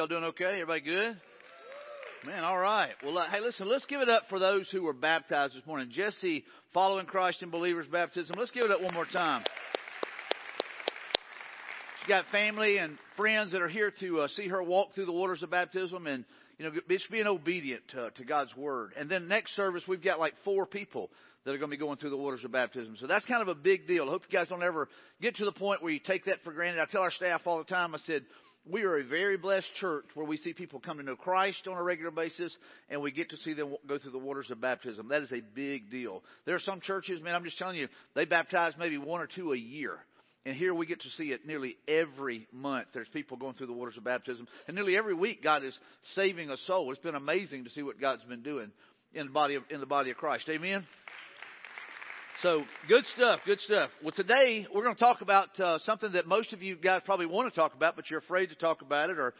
Y'all doing okay? Everybody good? Man, all right. Well, uh, hey, listen, let's give it up for those who were baptized this morning. Jesse, following Christ in believers baptism. Let's give it up one more time. She's got family and friends that are here to uh, see her walk through the waters of baptism and, you know, just being obedient to, to God's word. And then next service, we've got like four people that are going to be going through the waters of baptism. So that's kind of a big deal. I hope you guys don't ever get to the point where you take that for granted. I tell our staff all the time, I said, we are a very blessed church where we see people come to know Christ on a regular basis and we get to see them go through the waters of baptism. That is a big deal. There are some churches, man, I'm just telling you, they baptize maybe one or two a year. And here we get to see it nearly every month. There's people going through the waters of baptism. And nearly every week God is saving a soul. It's been amazing to see what God's been doing in the body of, in the body of Christ. Amen. So good stuff, good stuff. Well, today we're going to talk about uh, something that most of you guys probably want to talk about, but you're afraid to talk about it, or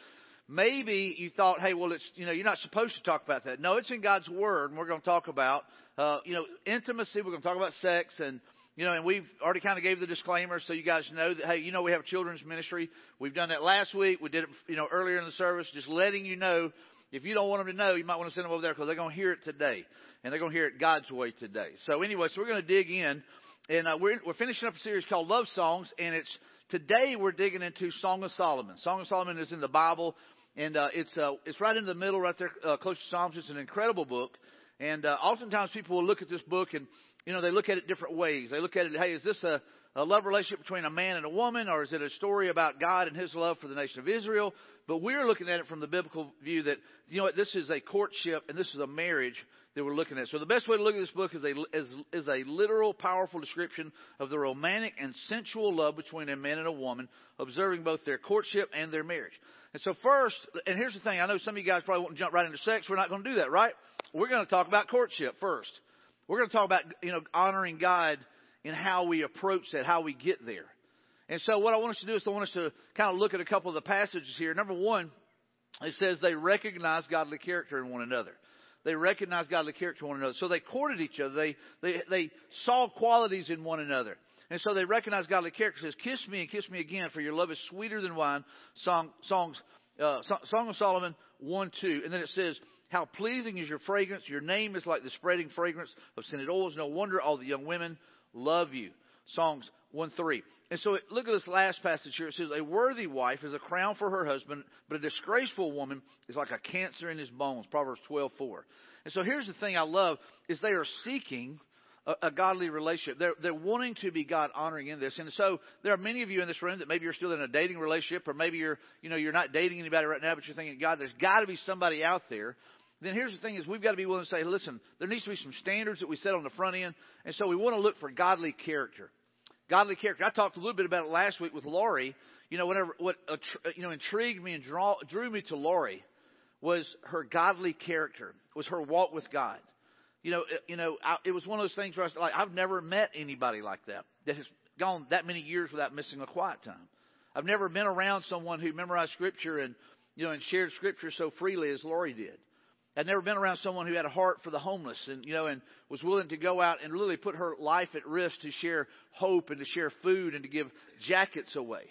maybe you thought, hey, well, it's you know you're not supposed to talk about that. No, it's in God's Word, and we're going to talk about uh, you know intimacy. We're going to talk about sex, and you know, and we've already kind of gave the disclaimer, so you guys know that hey, you know we have children's ministry. We've done that last week. We did it, you know, earlier in the service, just letting you know. If you don't want them to know, you might want to send them over there because they're going to hear it today and they're going to hear it God's way today. So anyway, so we're going to dig in, and uh, we're we're finishing up a series called Love Songs, and it's today we're digging into Song of Solomon. Song of Solomon is in the Bible, and uh, it's uh, it's right in the middle, right there, uh, close to Psalms. It's an incredible book, and uh, oftentimes people will look at this book and you know they look at it different ways. They look at it, hey, is this a a love relationship between a man and a woman, or is it a story about God and His love for the nation of Israel? But we're looking at it from the biblical view that, you know what, this is a courtship and this is a marriage that we're looking at. So the best way to look at this book is a, is, is a literal, powerful description of the romantic and sensual love between a man and a woman, observing both their courtship and their marriage. And so first, and here's the thing, I know some of you guys probably want to jump right into sex. We're not going to do that, right? We're going to talk about courtship first. We're going to talk about, you know, honoring God in how we approach that, how we get there. And so what I want us to do is I want us to kind of look at a couple of the passages here. Number one, it says they recognize godly character in one another. They recognize godly character in one another. So they courted each other. They, they, they saw qualities in one another. And so they recognize godly character. It says, Kiss me and kiss me again, for your love is sweeter than wine. Song, songs, uh, Song of Solomon 1 2. And then it says, How pleasing is your fragrance. Your name is like the spreading fragrance of scented oils. No wonder all the young women love you. Songs 1 3. And so look at this last passage here. It says, A worthy wife is a crown for her husband, but a disgraceful woman is like a cancer in his bones. Proverbs 12 4. And so here's the thing I love is they are seeking a, a godly relationship. They're, they're wanting to be God honoring in this. And so there are many of you in this room that maybe you're still in a dating relationship or maybe you're, you know, you're not dating anybody right now, but you're thinking, God, there's got to be somebody out there then here's the thing is we've got to be willing to say, listen, there needs to be some standards that we set on the front end. And so we want to look for godly character. Godly character. I talked a little bit about it last week with Laurie. You know, whenever, what, you know, intrigued me and draw, drew me to Laurie was her godly character, was her walk with God. You know, you know, I, it was one of those things where I was like, I've never met anybody like that that has gone that many years without missing a quiet time. I've never been around someone who memorized scripture and, you know, and shared scripture so freely as Laurie did. I'd never been around someone who had a heart for the homeless and, you know, and was willing to go out and really put her life at risk to share hope and to share food and to give jackets away.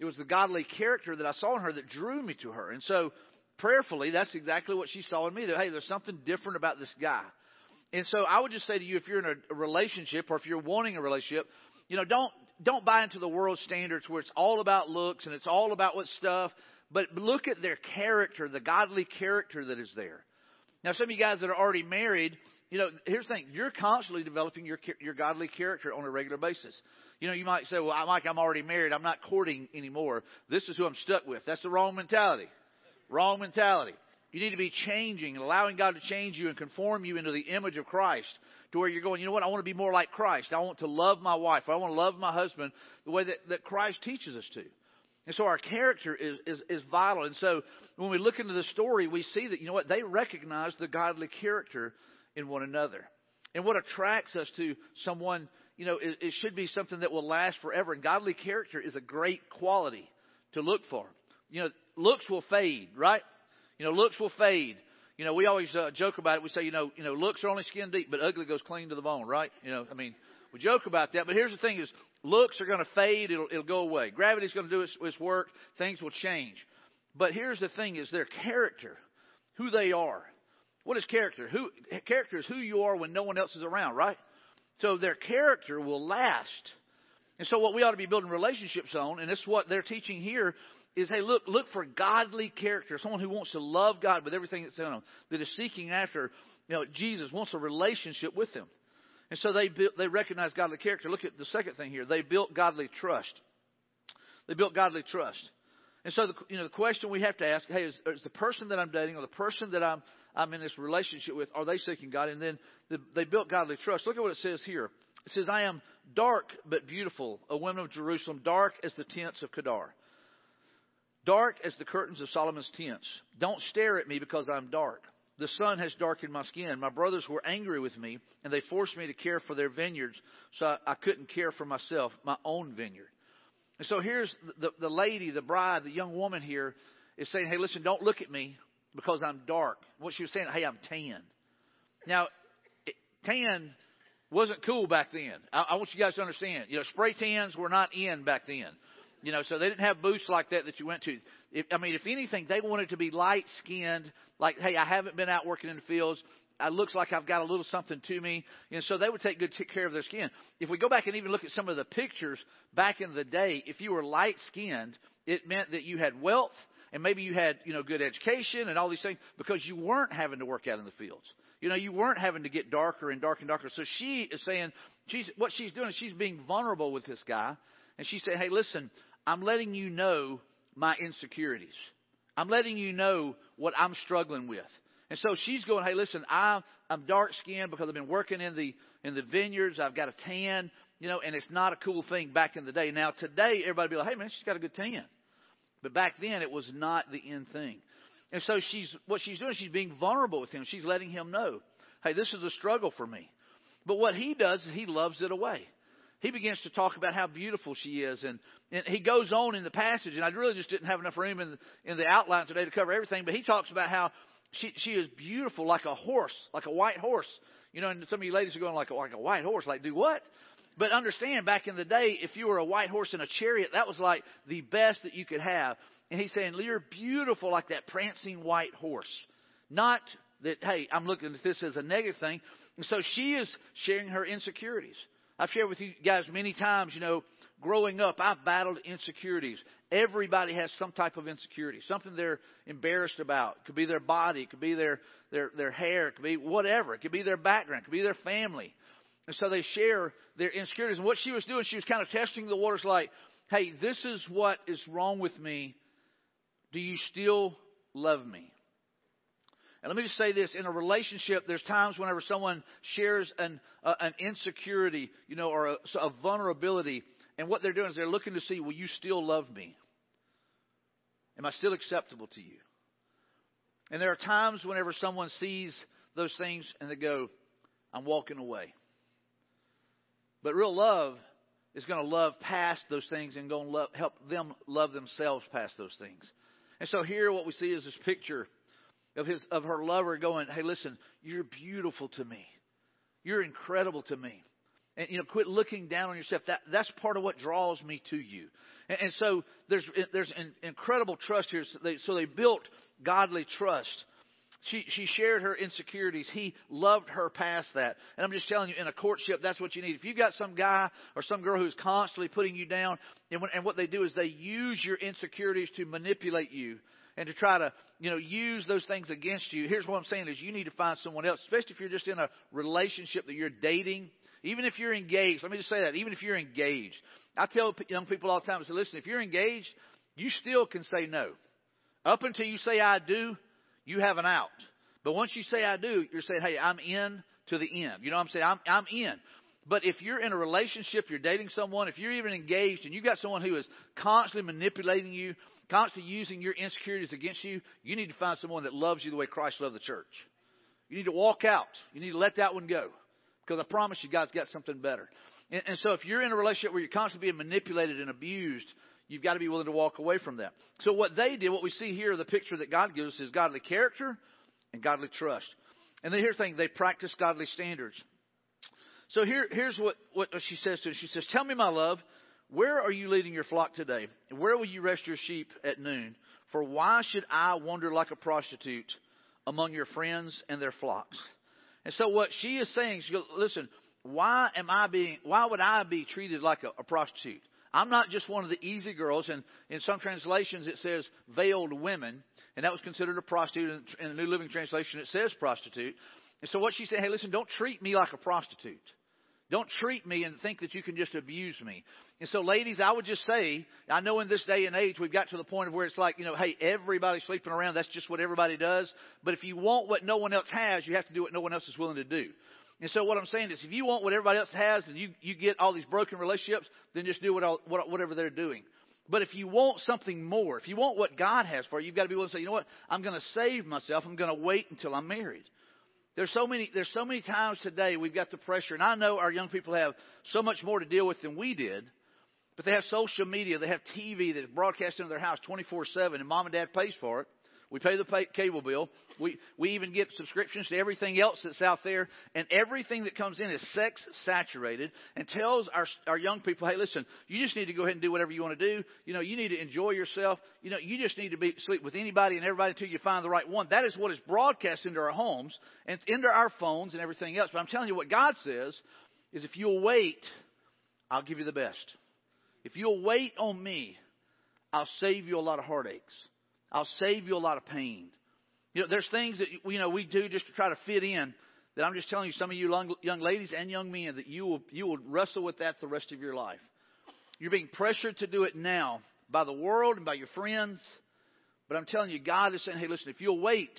It was the godly character that I saw in her that drew me to her. And so, prayerfully, that's exactly what she saw in me that, hey, there's something different about this guy. And so I would just say to you, if you're in a relationship or if you're wanting a relationship, you know, don't, don't buy into the world standards where it's all about looks and it's all about what stuff, but look at their character, the godly character that is there. Now, some of you guys that are already married, you know, here's the thing: you're constantly developing your your godly character on a regular basis. You know, you might say, "Well, Mike, I'm already married. I'm not courting anymore. This is who I'm stuck with." That's the wrong mentality. Wrong mentality. You need to be changing and allowing God to change you and conform you into the image of Christ to where you're going, you know what, I want to be more like Christ. I want to love my wife. I want to love my husband the way that, that Christ teaches us to. And so our character is, is, is vital. And so when we look into the story, we see that, you know what, they recognize the godly character in one another. And what attracts us to someone, you know, it, it should be something that will last forever. And godly character is a great quality to look for. You know, looks will fade, right? You know, looks will fade. You know, we always uh, joke about it. We say, you know, you know, looks are only skin deep, but ugly goes clean to the bone, right? You know, I mean, we joke about that, but here's the thing: is looks are going to fade. It'll, it'll go away. Gravity's going to do its, its work. Things will change. But here's the thing is their character, who they are. What is character? Who character is who you are when no one else is around, right? So their character will last. And so what we ought to be building relationships on, and is what they're teaching here, is hey, look, look for godly character, someone who wants to love God with everything that's in them, that is seeking after, you know, Jesus, wants a relationship with them. And so they built, they recognize godly character. Look at the second thing here. They built godly trust. They built godly trust. And so, the, you know, the question we have to ask, hey, is, is the person that I'm dating or the person that I'm, I'm in this relationship with, are they seeking God? And then the, they built godly trust. Look at what it says here. It says, I am dark but beautiful, a woman of Jerusalem, dark as the tents of Kedar. Dark as the curtains of Solomon's tents. Don't stare at me because I'm dark. The sun has darkened my skin. My brothers were angry with me, and they forced me to care for their vineyards, so I, I couldn't care for myself, my own vineyard. And so here's the, the lady, the bride, the young woman here is saying, Hey, listen, don't look at me because I'm dark. What she was saying, Hey, I'm tan. Now, it, tan wasn't cool back then. I, I want you guys to understand. You know, spray tans were not in back then. You know, so they didn't have booths like that that you went to. If, I mean, if anything, they wanted to be light skinned, like, hey, I haven't been out working in the fields. It looks like I've got a little something to me. And so they would take good care of their skin. If we go back and even look at some of the pictures back in the day, if you were light skinned, it meant that you had wealth and maybe you had, you know, good education and all these things because you weren't having to work out in the fields. You know, you weren't having to get darker and darker and darker. So she is saying, she's, what she's doing is she's being vulnerable with this guy. And she's saying, hey, listen, I'm letting you know my insecurities. I'm letting you know what I'm struggling with. And so she's going, hey, listen, I'm, I'm dark skinned because I've been working in the, in the vineyards. I've got a tan, you know, and it's not a cool thing back in the day. Now today, everybody be like, hey man, she's got a good tan. But back then, it was not the end thing. And so she's, what she's doing, she's being vulnerable with him. She's letting him know, hey, this is a struggle for me. But what he does is he loves it away he begins to talk about how beautiful she is. And, and he goes on in the passage, and I really just didn't have enough room in the, in the outline today to cover everything, but he talks about how she, she is beautiful like a horse, like a white horse. You know, and some of you ladies are going like, like a white horse, like do what? But understand, back in the day, if you were a white horse in a chariot, that was like the best that you could have. And he's saying, you're beautiful like that prancing white horse. Not that, hey, I'm looking at this as a negative thing. And so she is sharing her insecurities. I've shared with you guys many times, you know, growing up, I've battled insecurities. Everybody has some type of insecurity, something they're embarrassed about. It could be their body, it could be their, their, their hair, it could be whatever. It could be their background, it could be their family. And so they share their insecurities. And what she was doing, she was kind of testing the waters like, hey, this is what is wrong with me. Do you still love me? And let me just say this: in a relationship, there's times whenever someone shares an uh, an insecurity, you know, or a, a vulnerability, and what they're doing is they're looking to see, will you still love me? Am I still acceptable to you? And there are times whenever someone sees those things and they go, I'm walking away. But real love is going to love past those things and going to help them love themselves past those things. And so here what we see is this picture of his of her lover going, "Hey, listen, you're beautiful to me. You're incredible to me." And you know, quit looking down on yourself. That that's part of what draws me to you. And, and so there's there's an incredible trust here. So they, so they built godly trust. She she shared her insecurities. He loved her past that. And I'm just telling you, in a courtship, that's what you need. If you've got some guy or some girl who's constantly putting you down, and, when, and what they do is they use your insecurities to manipulate you and to try to, you know, use those things against you. Here's what I'm saying is you need to find someone else, especially if you're just in a relationship that you're dating. Even if you're engaged, let me just say that, even if you're engaged. I tell young people all the time, I say, listen, if you're engaged, you still can say no. Up until you say I do, you have an out. But once you say I do, you're saying, hey, I'm in to the end. You know what I'm saying? I'm, I'm in. But if you're in a relationship, you're dating someone, if you're even engaged and you've got someone who is constantly manipulating you, constantly using your insecurities against you, you need to find someone that loves you the way Christ loved the church. You need to walk out. You need to let that one go. Because I promise you, God's got something better. And, and so if you're in a relationship where you're constantly being manipulated and abused, you've got to be willing to walk away from that. So what they did, what we see here, the picture that God gives us is godly character and godly trust. And then here's the thing, they practice godly standards. So here, here's what, what she says to him. She says, Tell me, my love, Where are you leading your flock today? And Where will you rest your sheep at noon? For why should I wander like a prostitute among your friends and their flocks? And so what she is saying, she goes, listen, why am I being, why would I be treated like a, a prostitute? I'm not just one of the easy girls, and in some translations it says veiled women, and that was considered a prostitute. In the New Living Translation it says prostitute. And so what she said, hey, listen, don't treat me like a prostitute. Don't treat me and think that you can just abuse me. And so, ladies, I would just say, I know in this day and age we've got to the point of where it's like, you know, hey, everybody's sleeping around. That's just what everybody does. But if you want what no one else has, you have to do what no one else is willing to do. And so what I'm saying is, if you want what everybody else has and you, you get all these broken relationships, then just do what, what, whatever they're doing. But if you want something more, if you want what God has for you, you've got to be willing to say, you know what? I'm going to save myself. I'm going to wait until I'm married. There's so many there's so many times today we've got the pressure, and I know our young people have so much more to deal with than we did. But they have social media, they have TV that's broadcast into their house 24/7, and mom and dad pays for it. We pay the pay, cable bill. We, we even get subscriptions to everything else that's out there. And everything that comes in is sex saturated and tells our, our young people, hey, listen, you just need to go ahead and do whatever you want to do. You know, you need to enjoy yourself. You know, you just need to be, sleep with anybody and everybody until you find the right one. That is what is broadcast into our homes and into our phones and everything else. But I'm telling you what God says is if you'll wait, I'll give you the best. If you'll wait on me, I'll save you a lot of heartaches. I'll save you a lot of pain. You know, there's things that you know we do just to try to fit in. That I'm just telling you, some of you young, ladies and young men, that you will you will wrestle with that the rest of your life. You're being pressured to do it now by the world and by your friends. But I'm telling you, God is saying, hey, listen, if you'll wait,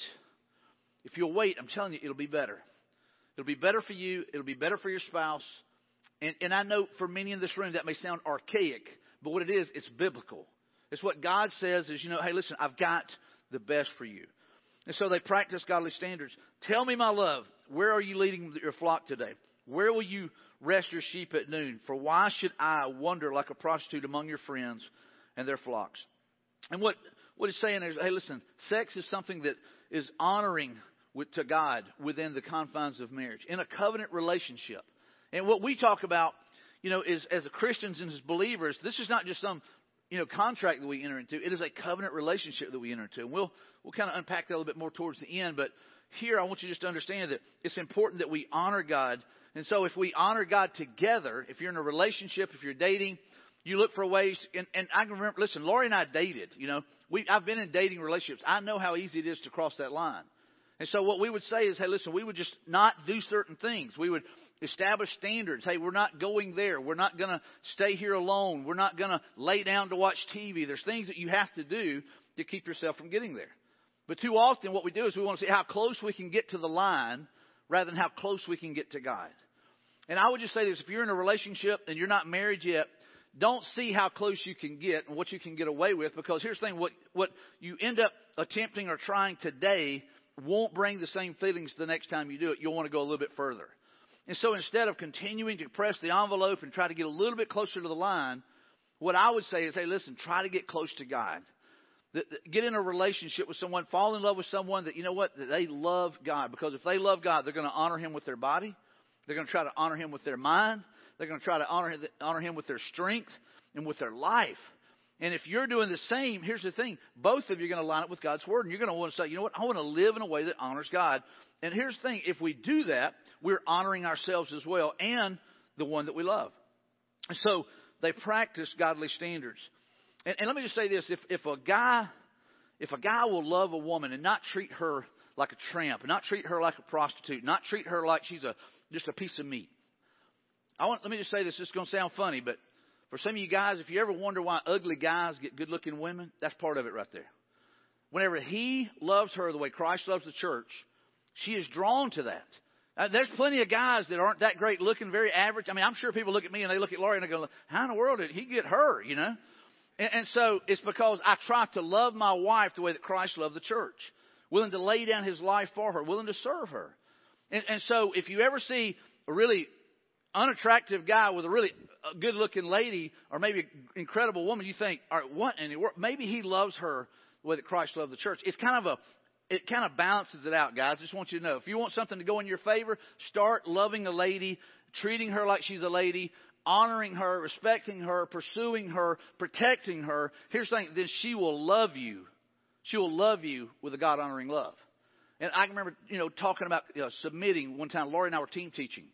if you'll wait, I'm telling you, it'll be better. It'll be better for you. It'll be better for your spouse. And, and I know for many in this room that may sound archaic, but what it is, it's biblical. It's what God says is, you know, hey, listen, I've got the best for you. And so they practice godly standards. Tell me, my love, where are you leading your flock today? Where will you rest your sheep at noon? For why should I wander like a prostitute among your friends and their flocks? And what, what it's saying is, hey, listen, sex is something that is honoring with, to God within the confines of marriage, in a covenant relationship. And what we talk about, you know, is as Christians and as believers, this is not just some you know, contract that we enter into. It is a covenant relationship that we enter into. And we'll, we'll kind of unpack that a little bit more towards the end. But here, I want you just to understand that it's important that we honor God. And so if we honor God together, if you're in a relationship, if you're dating, you look for ways, and, and I can remember, listen, Laurie and I dated, you know, we, I've been in dating relationships. I know how easy it is to cross that line. And so what we would say is, hey, listen, we would just not do certain things. We would establish standards. Hey, we're not going there. We're not going to stay here alone. We're not going to lay down to watch TV. There's things that you have to do to keep yourself from getting there. But too often what we do is we want to see how close we can get to the line rather than how close we can get to God. And I would just say this, if you're in a relationship and you're not married yet, don't see how close you can get and what you can get away with because here's the thing, what, what you end up attempting or trying today won't bring the same feelings the next time you do it. You'll want to go a little bit further. And so instead of continuing to press the envelope and try to get a little bit closer to the line, what I would say is, hey, listen, try to get close to God. Get in a relationship with someone, fall in love with someone that, you know what, that they love God. Because if they love God, they're going to honor Him with their body. They're going to try to honor Him with their mind. They're going to try to honor, honor Him with their strength and with their life. And if you're doing the same, here's the thing both of you are going to line up with God's Word. And you're going to want to say, you know what, I want to live in a way that honors God. And here's the thing if we do that, we're honoring ourselves as well and the one that we love. So they practice godly standards. And, and let me just say this: if if a guy if a guy will love a woman and not treat her like a tramp, and not treat her like a prostitute, not treat her like she's a just a piece of meat. I want let me just say this. This is going to sound funny, but for some of you guys, if you ever wonder why ugly guys get good-looking women, that's part of it right there. Whenever he loves her the way Christ loves the church, she is drawn to that. Uh, there's plenty of guys that aren't that great looking, very average. I mean, I'm sure people look at me and they look at Laurie and they go, "How in the world did he get her?" You know. And, and so it's because I try to love my wife the way that Christ loved the church, willing to lay down His life for her, willing to serve her. And, and so if you ever see a really unattractive guy with a really good looking lady or maybe an incredible woman, you think, all right, what in the world? Maybe he loves her the way that Christ loved the church. It's kind of a it kind of balances it out, guys. Just want you to know. If you want something to go in your favor, start loving a lady, treating her like she's a lady, honoring her, respecting her, pursuing her, protecting her, here's the thing, then she will love you. She will love you with a God honoring love. And I remember, you know, talking about you know, submitting one time. Laurie and I were team teaching.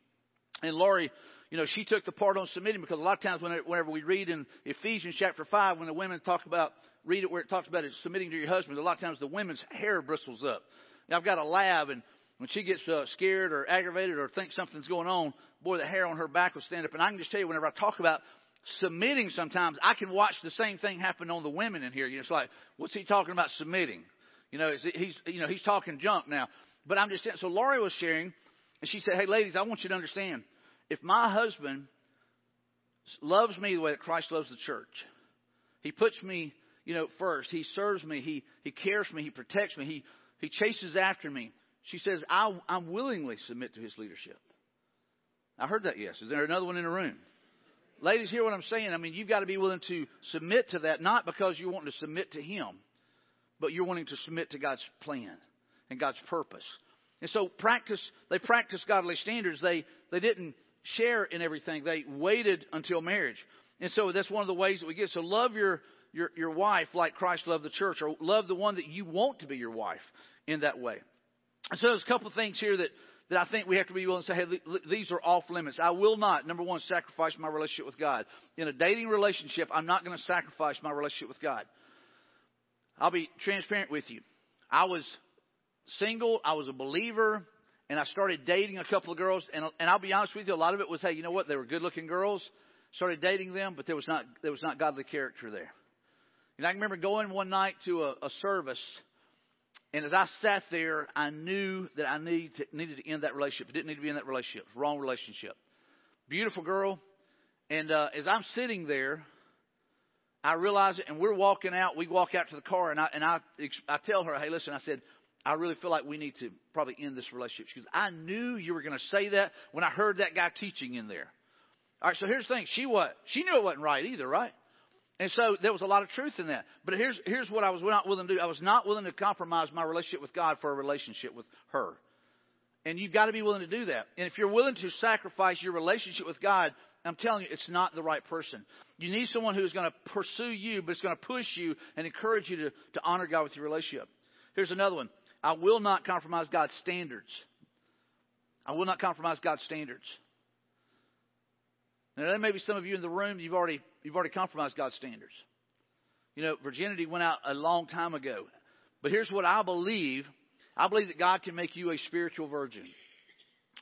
And Laurie, you know, she took the part on submitting because a lot of times whenever we read in Ephesians chapter 5, when the women talk about, read it where it talks about it, submitting to your husband, a lot of times the women's hair bristles up. Now, I've got a lab, and when she gets uh, scared or aggravated or thinks something's going on, boy, the hair on her back will stand up. And I can just tell you, whenever I talk about submitting sometimes, I can watch the same thing happen on the women in here. You know, it's like, what's he talking about submitting? You know, he's, you know, he's talking junk now. But I'm just, so Laurie was sharing, and she said, hey, ladies, I want you to understand, if my husband loves me the way that Christ loves the church, he puts me, you know, first. He serves me. He, he cares for me. He protects me. He, he chases after me. She says, I, I'm willingly submit to his leadership. I heard that, yes. Is there another one in the room? Ladies, hear what I'm saying. I mean, you've got to be willing to submit to that, not because you're wanting to submit to Him, but you're wanting to submit to God's plan and God's purpose. And so practice, they practiced godly standards. They, they didn't share in everything. They waited until marriage. And so that's one of the ways that we get. So love your, your, your wife like Christ loved the church, or love the one that you want to be your wife in that way. And so there's a couple of things here that that I think we have to be willing to say, hey, these are off limits. I will not, number one, sacrifice my relationship with God. In a dating relationship, I'm not going to sacrifice my relationship with God. I'll be transparent with you. I was single, I was a believer, and I started dating a couple of girls, and, and I'll be honest with you, a lot of it was, hey, you know what? They were good looking girls. Started dating them, but there was not, there was not godly character there. And I remember going one night to a, a service, and as I sat there, I knew that I needed to, needed to end that relationship. It didn't need to be in that relationship. Wrong relationship. Beautiful girl. And uh, as I'm sitting there, I realize it, and we're walking out. We walk out to the car, and I and I I tell her, "Hey, listen," I said, "I really feel like we need to probably end this relationship." She goes, "I knew you were going to say that when I heard that guy teaching in there." All right, so here's the thing: she what? She knew it wasn't right either, right? And so there was a lot of truth in that. But here's, here's what I was not willing to do. I was not willing to compromise my relationship with God for a relationship with her. And you've got to be willing to do that. And if you're willing to sacrifice your relationship with God, I'm telling you, it's not the right person. You need someone who's going to pursue you, but it's going to push you and encourage you to, to honor God with your relationship. Here's another one. I will not compromise God's standards. I will not compromise God's standards. Now, there may be some of you in the room, you've already, you've already compromised God's standards. You know, virginity went out a long time ago. But here's what I believe I believe that God can make you a spiritual virgin.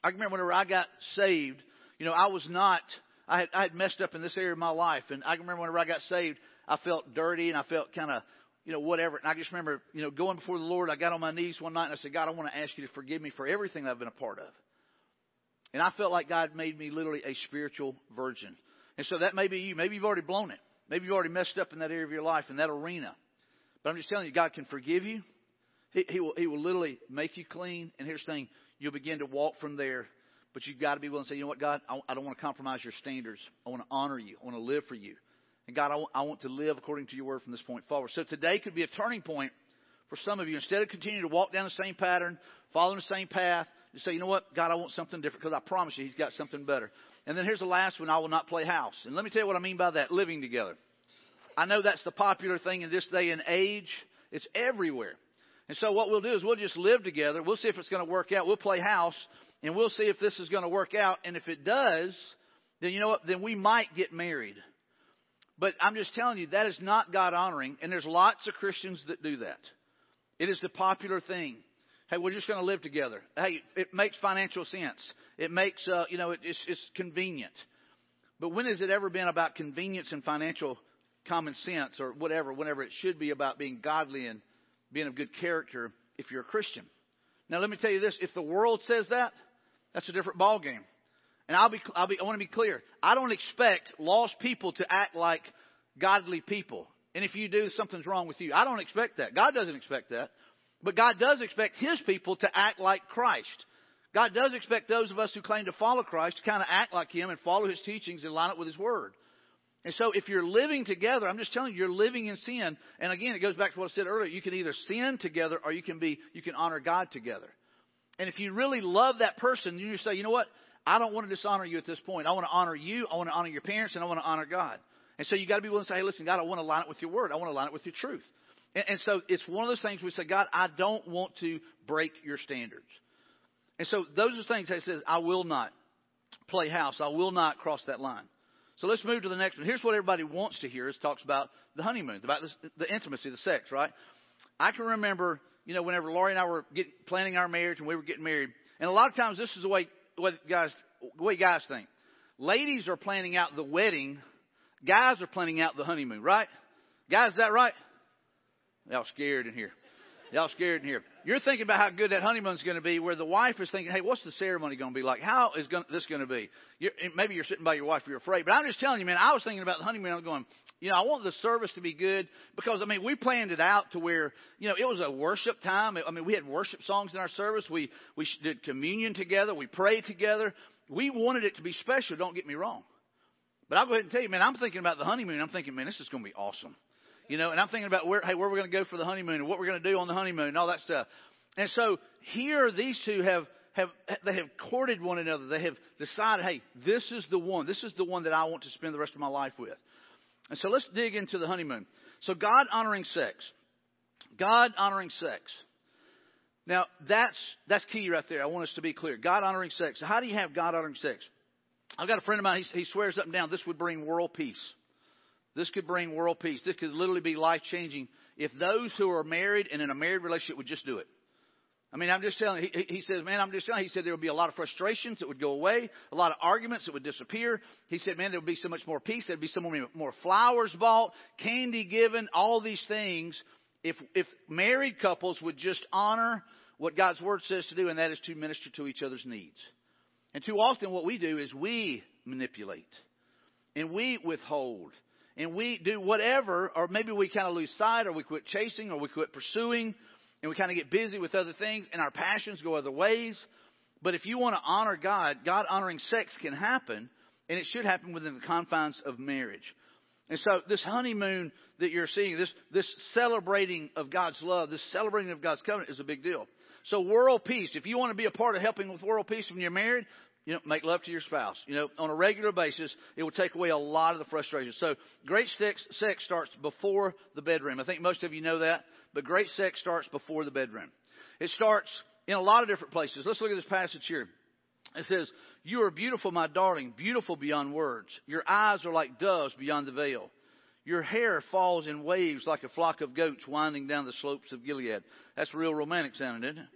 I remember whenever I got saved, you know, I was not, I had, I had messed up in this area of my life. And I can remember whenever I got saved, I felt dirty and I felt kind of, you know, whatever. And I just remember, you know, going before the Lord, I got on my knees one night and I said, God, I want to ask you to forgive me for everything I've been a part of. And I felt like God made me literally a spiritual virgin. And so that may be you. Maybe you've already blown it. Maybe you've already messed up in that area of your life, in that arena. But I'm just telling you, God can forgive you. He, he, will, he will literally make you clean. And here's the thing you'll begin to walk from there. But you've got to be willing to say, you know what, God, I, I don't want to compromise your standards. I want to honor you. I want to live for you. And God, I, I want to live according to your word from this point forward. So today could be a turning point for some of you. Instead of continuing to walk down the same pattern, following the same path, you say, you know what, God, I want something different because I promise you He's got something better. And then here's the last one I will not play house. And let me tell you what I mean by that living together. I know that's the popular thing in this day and age, it's everywhere. And so what we'll do is we'll just live together. We'll see if it's going to work out. We'll play house and we'll see if this is going to work out. And if it does, then you know what? Then we might get married. But I'm just telling you, that is not God honoring. And there's lots of Christians that do that. It is the popular thing. Hey, we're just going to live together. Hey, it makes financial sense. It makes, uh, you know, it, it's, it's convenient. But when has it ever been about convenience and financial common sense or whatever, whenever it should be about being godly and being of good character if you're a Christian? Now, let me tell you this. If the world says that, that's a different ballgame. And I'll be, I'll be, I want to be clear. I don't expect lost people to act like godly people. And if you do, something's wrong with you. I don't expect that. God doesn't expect that. But God does expect His people to act like Christ. God does expect those of us who claim to follow Christ to kind of act like Him and follow His teachings and line up with His Word. And so if you're living together, I'm just telling you, you're living in sin. And again, it goes back to what I said earlier. You can either sin together or you can be, you can honor God together. And if you really love that person, you say, you know what? I don't want to dishonor you at this point. I want to honor you. I want to honor your parents, and I want to honor God. And so you got to be willing to say, hey, listen, God, I want to line it with your word. I want to line it with your truth. And, and so it's one of those things we say, God, I don't want to break your standards. And so those are things that says, I will not play house. I will not cross that line. So let's move to the next one. Here's what everybody wants to hear. It talks about the honeymoon, about this, the intimacy, the sex, right? I can remember, you know, whenever Laurie and I were planning our marriage and we were getting married, and a lot of times this is the way what guys, the way guys think. Ladies are planning out the wedding, guys are planning out the honeymoon, right? Guys, is that right? Y'all scared in here. Y'all scared in here. You're thinking about how good that honeymoon's going to be, where the wife is thinking, hey, what's the ceremony going to be like? How is this going to be? You're, maybe you're sitting by your wife, you're afraid. But I'm just telling you, man, I was thinking about the honeymoon. I'm going, you know, I want the service to be good because, I mean, we planned it out to where, you know, it was a worship time. I mean, we had worship songs in our service. We, we did communion together. We prayed together. We wanted it to be special, don't get me wrong. But I'll go ahead and tell you, man, I'm thinking about the honeymoon. I'm thinking, man, this is going to be awesome. You know, and I'm thinking about where, hey, where we're going to go for the honeymoon and what we're going to do on the honeymoon and all that stuff. And so here, these two have, have, they have courted one another. They have decided, hey, this is the one. This is the one that I want to spend the rest of my life with. And so let's dig into the honeymoon. So God honoring sex. God honoring sex. Now that's that's key right there. I want us to be clear. God honoring sex. How do you have God honoring sex? I've got a friend of mine. He, he swears up and down this would bring world peace. This could bring world peace. This could literally be life changing if those who are married and in a married relationship would just do it. I mean, I'm just telling he, he says, man, I'm just telling he said there would be a lot of frustrations that would go away, a lot of arguments that would disappear. He said, man, there would be so much more peace. There'd be so many more flowers bought, candy given, all these things. If, if married couples would just honor what God's Word says to do, and that is to minister to each other's needs. And too often what we do is we manipulate and we withhold and we do whatever, or maybe we kind of lose sight, or we quit chasing, or we quit pursuing, and we kind of get busy with other things, and our passions go other ways. But if you want to honor God, God honoring sex can happen, and it should happen within the confines of marriage. And so this honeymoon that you're seeing, this, this celebrating of God's love, this celebrating of God's covenant is a big deal. So world peace, if you want to be a part of helping with world peace when you're married, you know, make love to your spouse. You know, on a regular basis, it will take away a lot of the frustration. So great sex, sex starts before the bedroom. I think most of you know that, but great sex starts before the bedroom. It starts in a lot of different places. Let's look at this passage here. It says, You are beautiful, my darling, beautiful beyond words. Your eyes are like doves beyond the veil. Your hair falls in waves like a flock of goats winding down the slopes of Gilead. That's real romantic sounding, isn't it?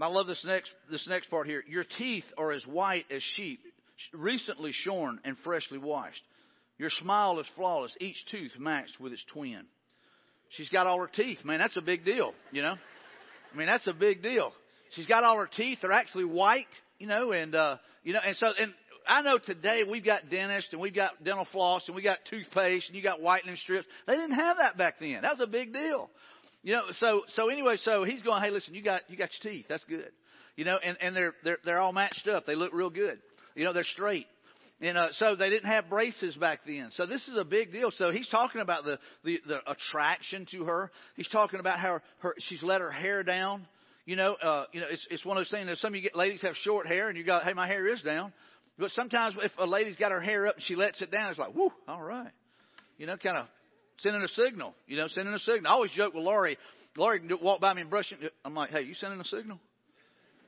I love this next, this next part here. Your teeth are as white as sheep, recently shorn and freshly washed. Your smile is flawless, each tooth matched with its twin. She's got all her teeth, man. That's a big deal, you know? I mean, that's a big deal. She's got all her teeth. They're actually white, you know, and, uh, you know, and so, and I know today we've got dentists and we've got dental floss and we got toothpaste and you got whitening strips. They didn't have that back then. That was a big deal. You know, so so anyway, so he's going, hey, listen, you got you got your teeth. That's good. You know, and and they're they're they're all matched up. They look real good. You know, they're straight. And uh, so they didn't have braces back then. So this is a big deal. So he's talking about the, the, the attraction to her. He's talking about how her, she's let her hair down. You know, uh, you know, it's, it's one of those things that some of you get, ladies have short hair and you got, hey, my hair is down. But sometimes if a lady's got her hair up and she lets it down, it's like, whoo, all right. You know, kind of sending a signal. You know, sending a signal. I always joke with Laurie. Laurie can walk by me and brush it. I'm like, hey, you sending a signal?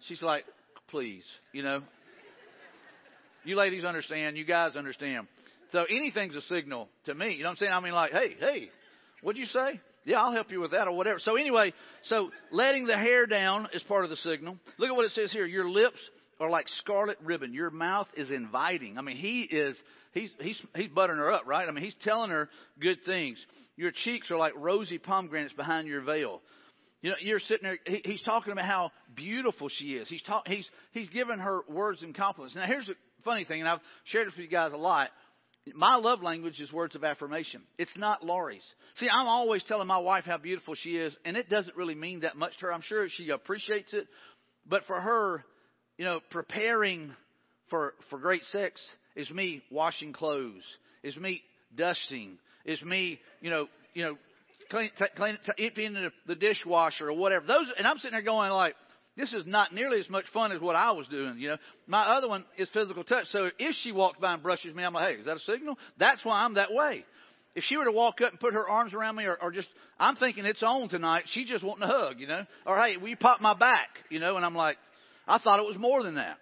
She's like, please. You know, you ladies understand. You guys understand. So anything's a signal to me. You know what I'm saying? I mean, like, hey, hey, what'd you say? Yeah, I'll help you with that or whatever. So anyway, so letting the hair down is part of the signal. Look at what it says here. Your lips are like scarlet ribbon. Your mouth is inviting. I mean, he is he's he's he's buttering her up, right? I mean, he's telling her good things. Your cheeks are like rosy pomegranates behind your veil. You know, you're sitting there. He, he's talking about how beautiful she is. He's talk, he's he's giving her words and compliments. Now, here's the funny thing, and I've shared this with you guys a lot. My love language is words of affirmation. It's not Laurie's. See, I'm always telling my wife how beautiful she is, and it doesn't really mean that much to her. I'm sure she appreciates it, but for her, you know, preparing for, for great sex is me washing clothes, is me dusting, is me, you know, you know, clean, clean, emptying the, the dishwasher or whatever. Those, and I'm sitting there going like, this is not nearly as much fun as what I was doing, you know. My other one is physical touch. So if she walks by and brushes me, I'm like, hey, is that a signal? That's why I'm that way. If she were to walk up and put her arms around me or, or just, I'm thinking it's on tonight. She just wanting a hug, you know. Or hey, will you pop my back, you know? And I'm like, I thought it was more than that.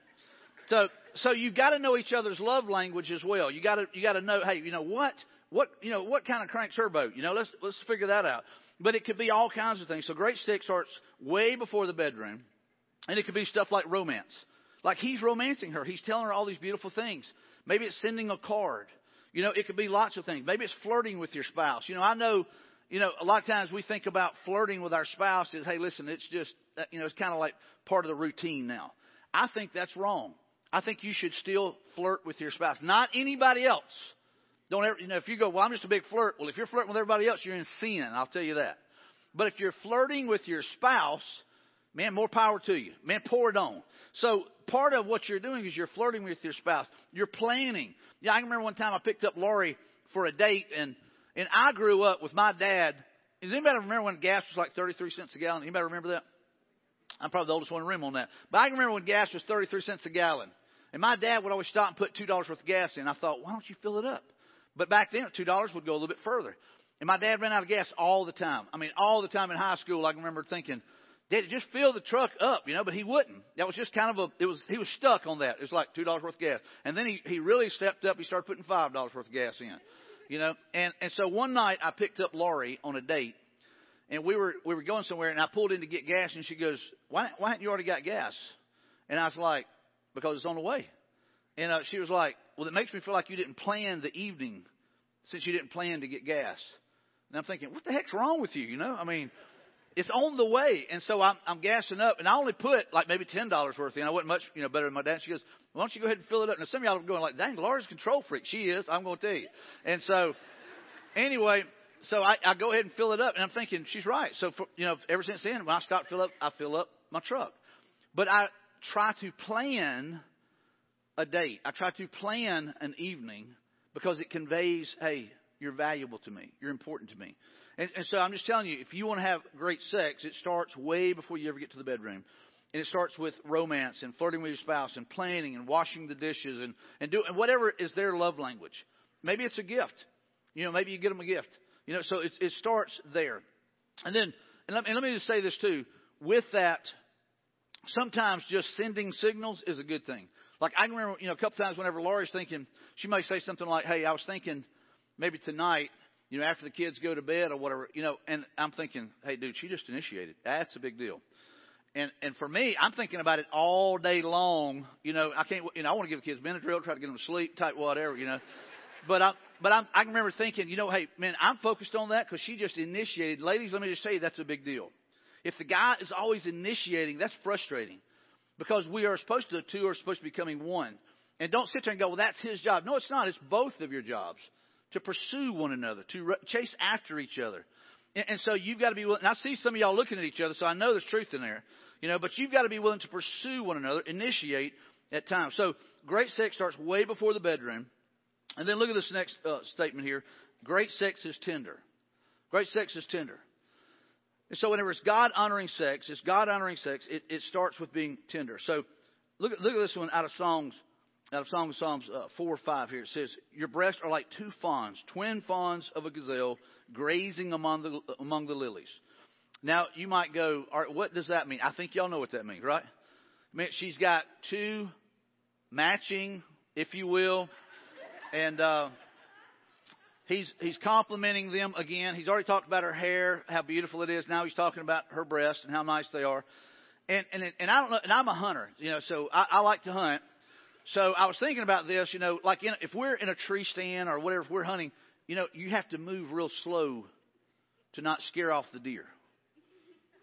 So, so you've got to know each other's love language as well. You got to, you got to know, hey, you know what, what, you know, what kind of cranks her boat? You know, let's let's figure that out. But it could be all kinds of things. So great sex starts way before the bedroom, and it could be stuff like romance. Like he's romancing her. He's telling her all these beautiful things. Maybe it's sending a card. You know, it could be lots of things. Maybe it's flirting with your spouse. You know, I know, you know, a lot of times we think about flirting with our spouse as, hey, listen, it's just, uh, you know, it's kind of like part of the routine now. I think that's wrong. I think you should still flirt with your spouse, not anybody else. Don't ever, you know, if you go, well, I'm just a big flirt. Well, if you're flirting with everybody else, you're in sin. I'll tell you that. But if you're flirting with your spouse, man, more power to you. Man, pour it on. So part of what you're doing is you're flirting with your spouse. You're planning. Yeah, I remember one time I picked up Laurie for a date, and and I grew up with my dad. Does anybody remember when gas was like 33 cents a gallon? Anybody remember that? I'm probably the oldest one in the room on that. But I can remember when gas was 33 cents a gallon. And my dad would always stop and put $2 worth of gas in. I thought, why don't you fill it up? But back then, $2 would go a little bit further. And my dad ran out of gas all the time. I mean, all the time in high school, I can remember thinking, Daddy, just fill the truck up, you know, but he wouldn't. That was just kind of a, it was, he was stuck on that. It was like $2 worth of gas. And then he, he really stepped up. He started putting $5 worth of gas in, you know. And, and so one night I picked up Laurie on a date and we were, we were going somewhere and I pulled in to get gas and she goes, why, why haven't you already got gas? And I was like, because it's on the way. And uh, she was like, well, it makes me feel like you didn't plan the evening since you didn't plan to get gas. And I'm thinking, what the heck's wrong with you? You know, I mean, it's on the way. And so I'm, I'm gassing up, and I only put like maybe ten dollars worth in. I wasn't much, you know, better than my dad. She goes, "Why don't you go ahead and fill it up?" Now some of y'all are going like, "Dang, Laura's a control freak." She is. I'm going to tell you. And so, anyway, so I, I go ahead and fill it up, and I'm thinking she's right. So for, you know, ever since then, when I stop fill up, I fill up my truck. But I try to plan a date. I try to plan an evening because it conveys, hey, you're valuable to me. You're important to me. And, and so I'm just telling you, if you want to have great sex, it starts way before you ever get to the bedroom. And it starts with romance and flirting with your spouse and planning and washing the dishes and, and do and whatever is their love language. Maybe it's a gift. You know, maybe you get them a gift. You know, so it, it starts there. And then, and let, and let me just say this too. With that, sometimes just sending signals is a good thing. Like I remember, you know, a couple times whenever Laura's thinking, she might say something like, "Hey, I was thinking maybe tonight you know, after the kids go to bed or whatever, you know, and I'm thinking, hey, dude, she just initiated. That's a big deal. And and for me, I'm thinking about it all day long. You know, I can't, you know, I want to give the kids Benadryl, try to get them to sleep, type whatever, you know. But I, but I'm, I remember thinking, you know, hey, man, I'm focused on that because she just initiated. Ladies, let me just tell you, that's a big deal. If the guy is always initiating, that's frustrating because we are supposed to, the two are supposed to be becoming one. And don't sit there and go, well, that's his job. No, it's not. It's both of your jobs to pursue one another, to chase after each other. And, and so you've got to be willing. I see some of y'all looking at each other, so I know there's truth in there. You know, but you've got to be willing to pursue one another, initiate at times. So great sex starts way before the bedroom. And then look at this next uh, statement here. Great sex is tender. Great sex is tender. And so whenever it's God honoring sex, it's God honoring sex, it, it starts with being tender. So look look at this one out of Songs out of Song of Psalms uh, 4 or 5 here. It says, Your breasts are like two fawns, twin fawns of a gazelle, grazing among the, among the lilies. Now, you might go, all right, what does that mean? I think y'all know what that means, right? I mean, she's got two matching, if you will, and uh, he's he's complimenting them again. He's already talked about her hair, how beautiful it is. Now he's talking about her breasts and how nice they are. And and and I don't know. And I'm a hunter, you know, so I, I like to hunt. So I was thinking about this, you know, like in, if we're in a tree stand or whatever, if we're hunting, you know, you have to move real slow to not scare off the deer.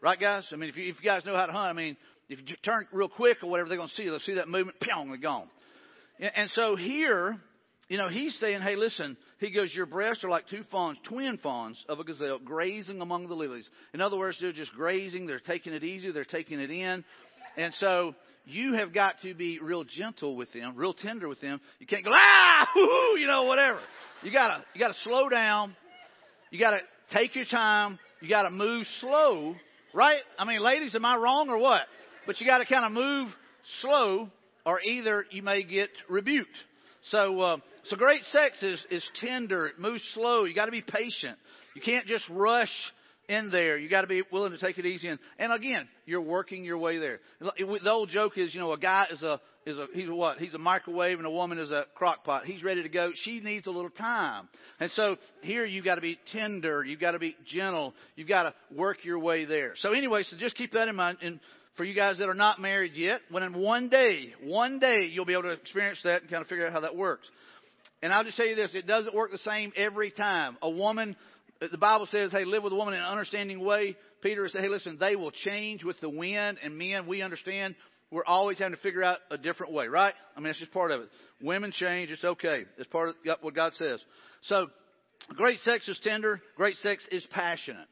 Right, guys? I mean, if you, if you guys know how to hunt, I mean, if you turn real quick or whatever, they're going to see. They'll see that movement, pyong, they're gone. And so here, you know, he's saying, hey, listen, he goes, your breasts are like two fawns, twin fawns of a gazelle, grazing among the lilies. In other words, they're just grazing. They're taking it easy. They're taking it in. And so you have got to be real gentle with them, real tender with them. You can't go, ah, you know, whatever. You gotta, you gotta slow down. You gotta take your time. You gotta move slow, right? I mean, ladies, am I wrong or what? but you got to kind of move slow, or either you may get rebuked. So, uh, so great sex is is tender. It moves slow. You got to be patient. You can't just rush in there. You got to be willing to take it easy. And, and again, you're working your way there. The old joke is, you know, a guy is a is a he's a what? He's a microwave and a woman is a crock pot. He's ready to go. She needs a little time. And so here you got to be tender. You've got to be gentle. You've got to work your way there. So anyway, so just keep that in mind. And for you guys that are not married yet, when in one day, one day you'll be able to experience that and kind of figure out how that works. And I'll just tell you this, it doesn't work the same every time. A woman Uh, the Bible says, hey, live with a woman in an understanding way. Peter said, hey, listen, they will change with the wind. And men, we understand we're always having to figure out a different way, right? I mean, it's just part of it. Women change. It's okay. It's part of what God says. So, great sex is tender. Great sex is passionate.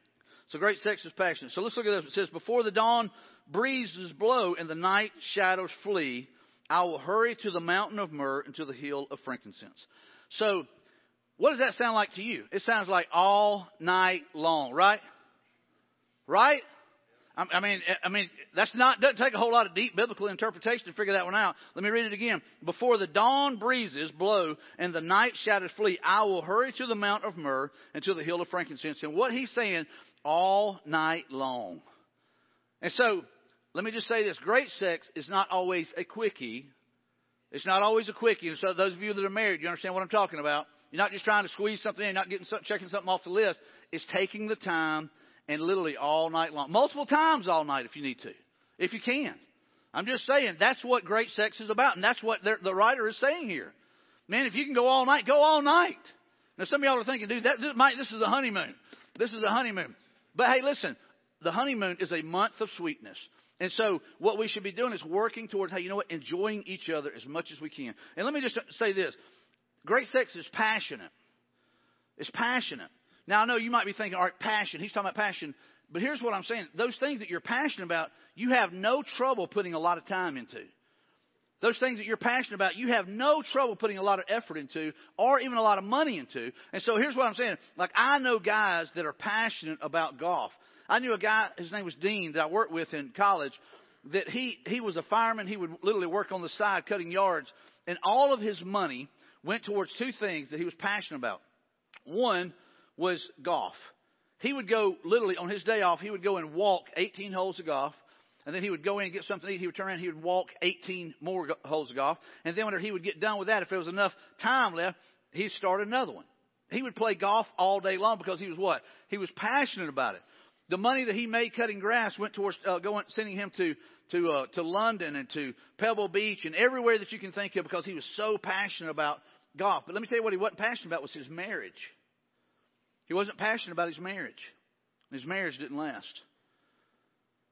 So, great sex is passionate. So, let's look at this. It says, before the dawn breezes blow and the night shadows flee, I will hurry to the mountain of myrrh and to the hill of frankincense. So, what does that sound like to you? It sounds like all night long, right? Right? I mean, I mean, that's not, doesn't take a whole lot of deep biblical interpretation to figure that one out. Let me read it again. Before the dawn breezes blow and the night shadows flee, I will hurry to the mount of myrrh and to the hill of frankincense. And what he's saying, all night long. And so, let me just say this. Great sex is not always a quickie. It's not always a quickie. And so those of you that are married, you understand what I'm talking about. You're not just trying to squeeze something in, not getting checking something off the list. It's taking the time and literally all night long, multiple times all night if you need to, if you can. I'm just saying that's what great sex is about, and that's what the writer is saying here. Man, if you can go all night, go all night. Now some of y'all are thinking, dude, that, this, this is a honeymoon. This is a honeymoon. But hey, listen, the honeymoon is a month of sweetness. And so what we should be doing is working towards, hey, you know what, enjoying each other as much as we can. And let me just say this. Great sex is passionate. It's passionate. Now, I know you might be thinking, all right, passion. He's talking about passion. But here's what I'm saying. Those things that you're passionate about, you have no trouble putting a lot of time into. Those things that you're passionate about, you have no trouble putting a lot of effort into or even a lot of money into. And so here's what I'm saying. Like, I know guys that are passionate about golf. I knew a guy, his name was Dean, that I worked with in college, that he, he was a fireman. He would literally work on the side cutting yards. And all of his money went towards two things that he was passionate about. One was golf. He would go literally on his day off, he would go and walk 18 holes of golf. And then he would go in and get something to eat. He would turn around. He would walk 18 more holes of golf. And then when he would get done with that, if there was enough time left, he'd start another one. He would play golf all day long because he was what? He was passionate about it. The money that he made cutting grass went towards uh, going, sending him to to uh, to London and to Pebble Beach and everywhere that you can think of because he was so passionate about golf. But let me tell you what he wasn't passionate about was his marriage. He wasn't passionate about his marriage. His marriage didn't last.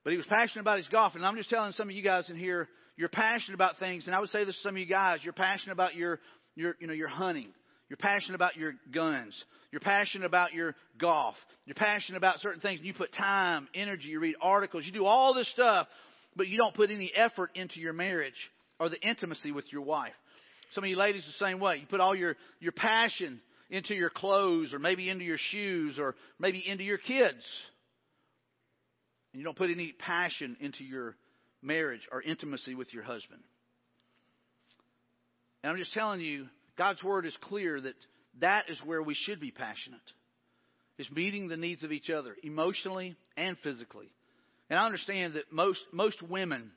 But he was passionate about his golf. And I'm just telling some of you guys in here, you're passionate about things. And I would say this to some of you guys, you're passionate about your, your, you know, your hunting. You're passionate about your guns. You're passionate about your golf. You're passionate about certain things. You put time, energy, you read articles, you do all this stuff, but you don't put any effort into your marriage or the intimacy with your wife. Some of you ladies the same way. You put all your, your passion into your clothes or maybe into your shoes or maybe into your kids. And you don't put any passion into your marriage or intimacy with your husband. And I'm just telling you, God's word is clear that that is where we should be passionate. Is meeting the needs of each other emotionally and physically. And I understand that most most women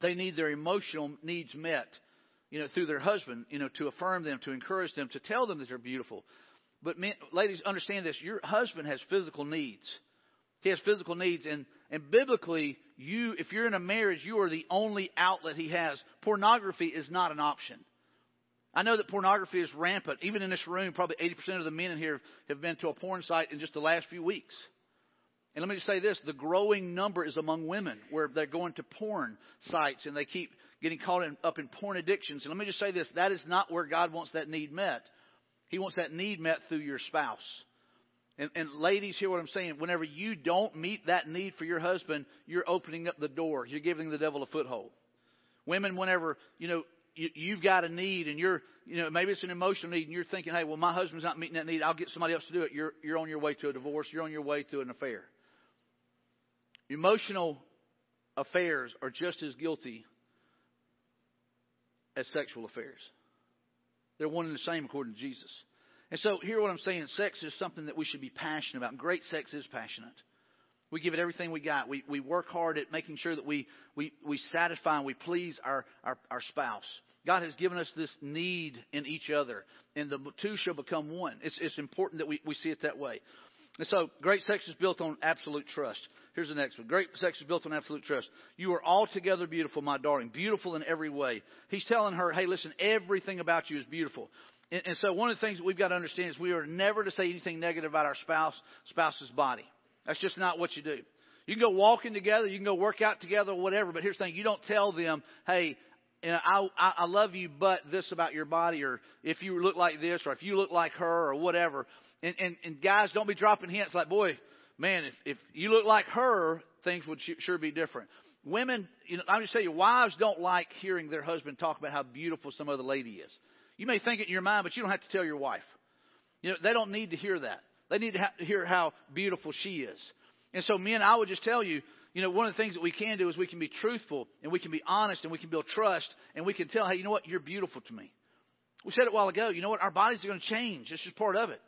they need their emotional needs met you know, through their husband, you know, to affirm them, to encourage them, to tell them that they're beautiful. But men, ladies, understand this: your husband has physical needs. He has physical needs, and and biblically, you, if you're in a marriage, you are the only outlet he has. Pornography is not an option. I know that pornography is rampant. Even in this room, probably 80% of the men in here have been to a porn site in just the last few weeks. And let me just say this the growing number is among women where they're going to porn sites and they keep getting caught in, up in porn addictions. And let me just say this that is not where God wants that need met. He wants that need met through your spouse. And, and ladies, hear what I'm saying. Whenever you don't meet that need for your husband, you're opening up the door. You're giving the devil a foothold. Women, whenever, you know, you, you've got a need and you're, you know, maybe it's an emotional need and you're thinking, hey, well, my husband's not meeting that need. I'll get somebody else to do it. You're, you're on your way to a divorce. You're on your way to an affair. Emotional affairs are just as guilty as sexual affairs. They're one and the same according to Jesus. And so, hear what I'm saying. Sex is something that we should be passionate about. Great sex is passionate. We give it everything we got. We, we work hard at making sure that we, we, we satisfy and we please our, our, our spouse. God has given us this need in each other, and the two shall become one. It's, it's important that we, we see it that way. And so, great sex is built on absolute trust. Here's the next one. Great sex is built on absolute trust. You are altogether beautiful, my darling. Beautiful in every way. He's telling her, hey, listen, everything about you is beautiful. And, and so, one of the things that we've got to understand is we are never to say anything negative about our spouse, spouse's body. That's just not what you do. You can go walking together, you can go work out together, whatever. But here's the thing: you don't tell them, "Hey, you know, I, I I love you, but this about your body, or if you look like this, or if you look like her, or whatever." And and, and guys, don't be dropping hints like, "Boy, man, if if you look like her, things would sure be different." Women, you know, I'm just telling you, wives don't like hearing their husband talk about how beautiful some other lady is. You may think it in your mind, but you don't have to tell your wife. You know, they don't need to hear that. They need to hear how beautiful she is. And so, men, I would just tell you, you know, one of the things that we can do is we can be truthful and we can be honest and we can build trust and we can tell, hey, you know what? You're beautiful to me. We said it a while ago. You know what? Our bodies are going to change. It's just part of it.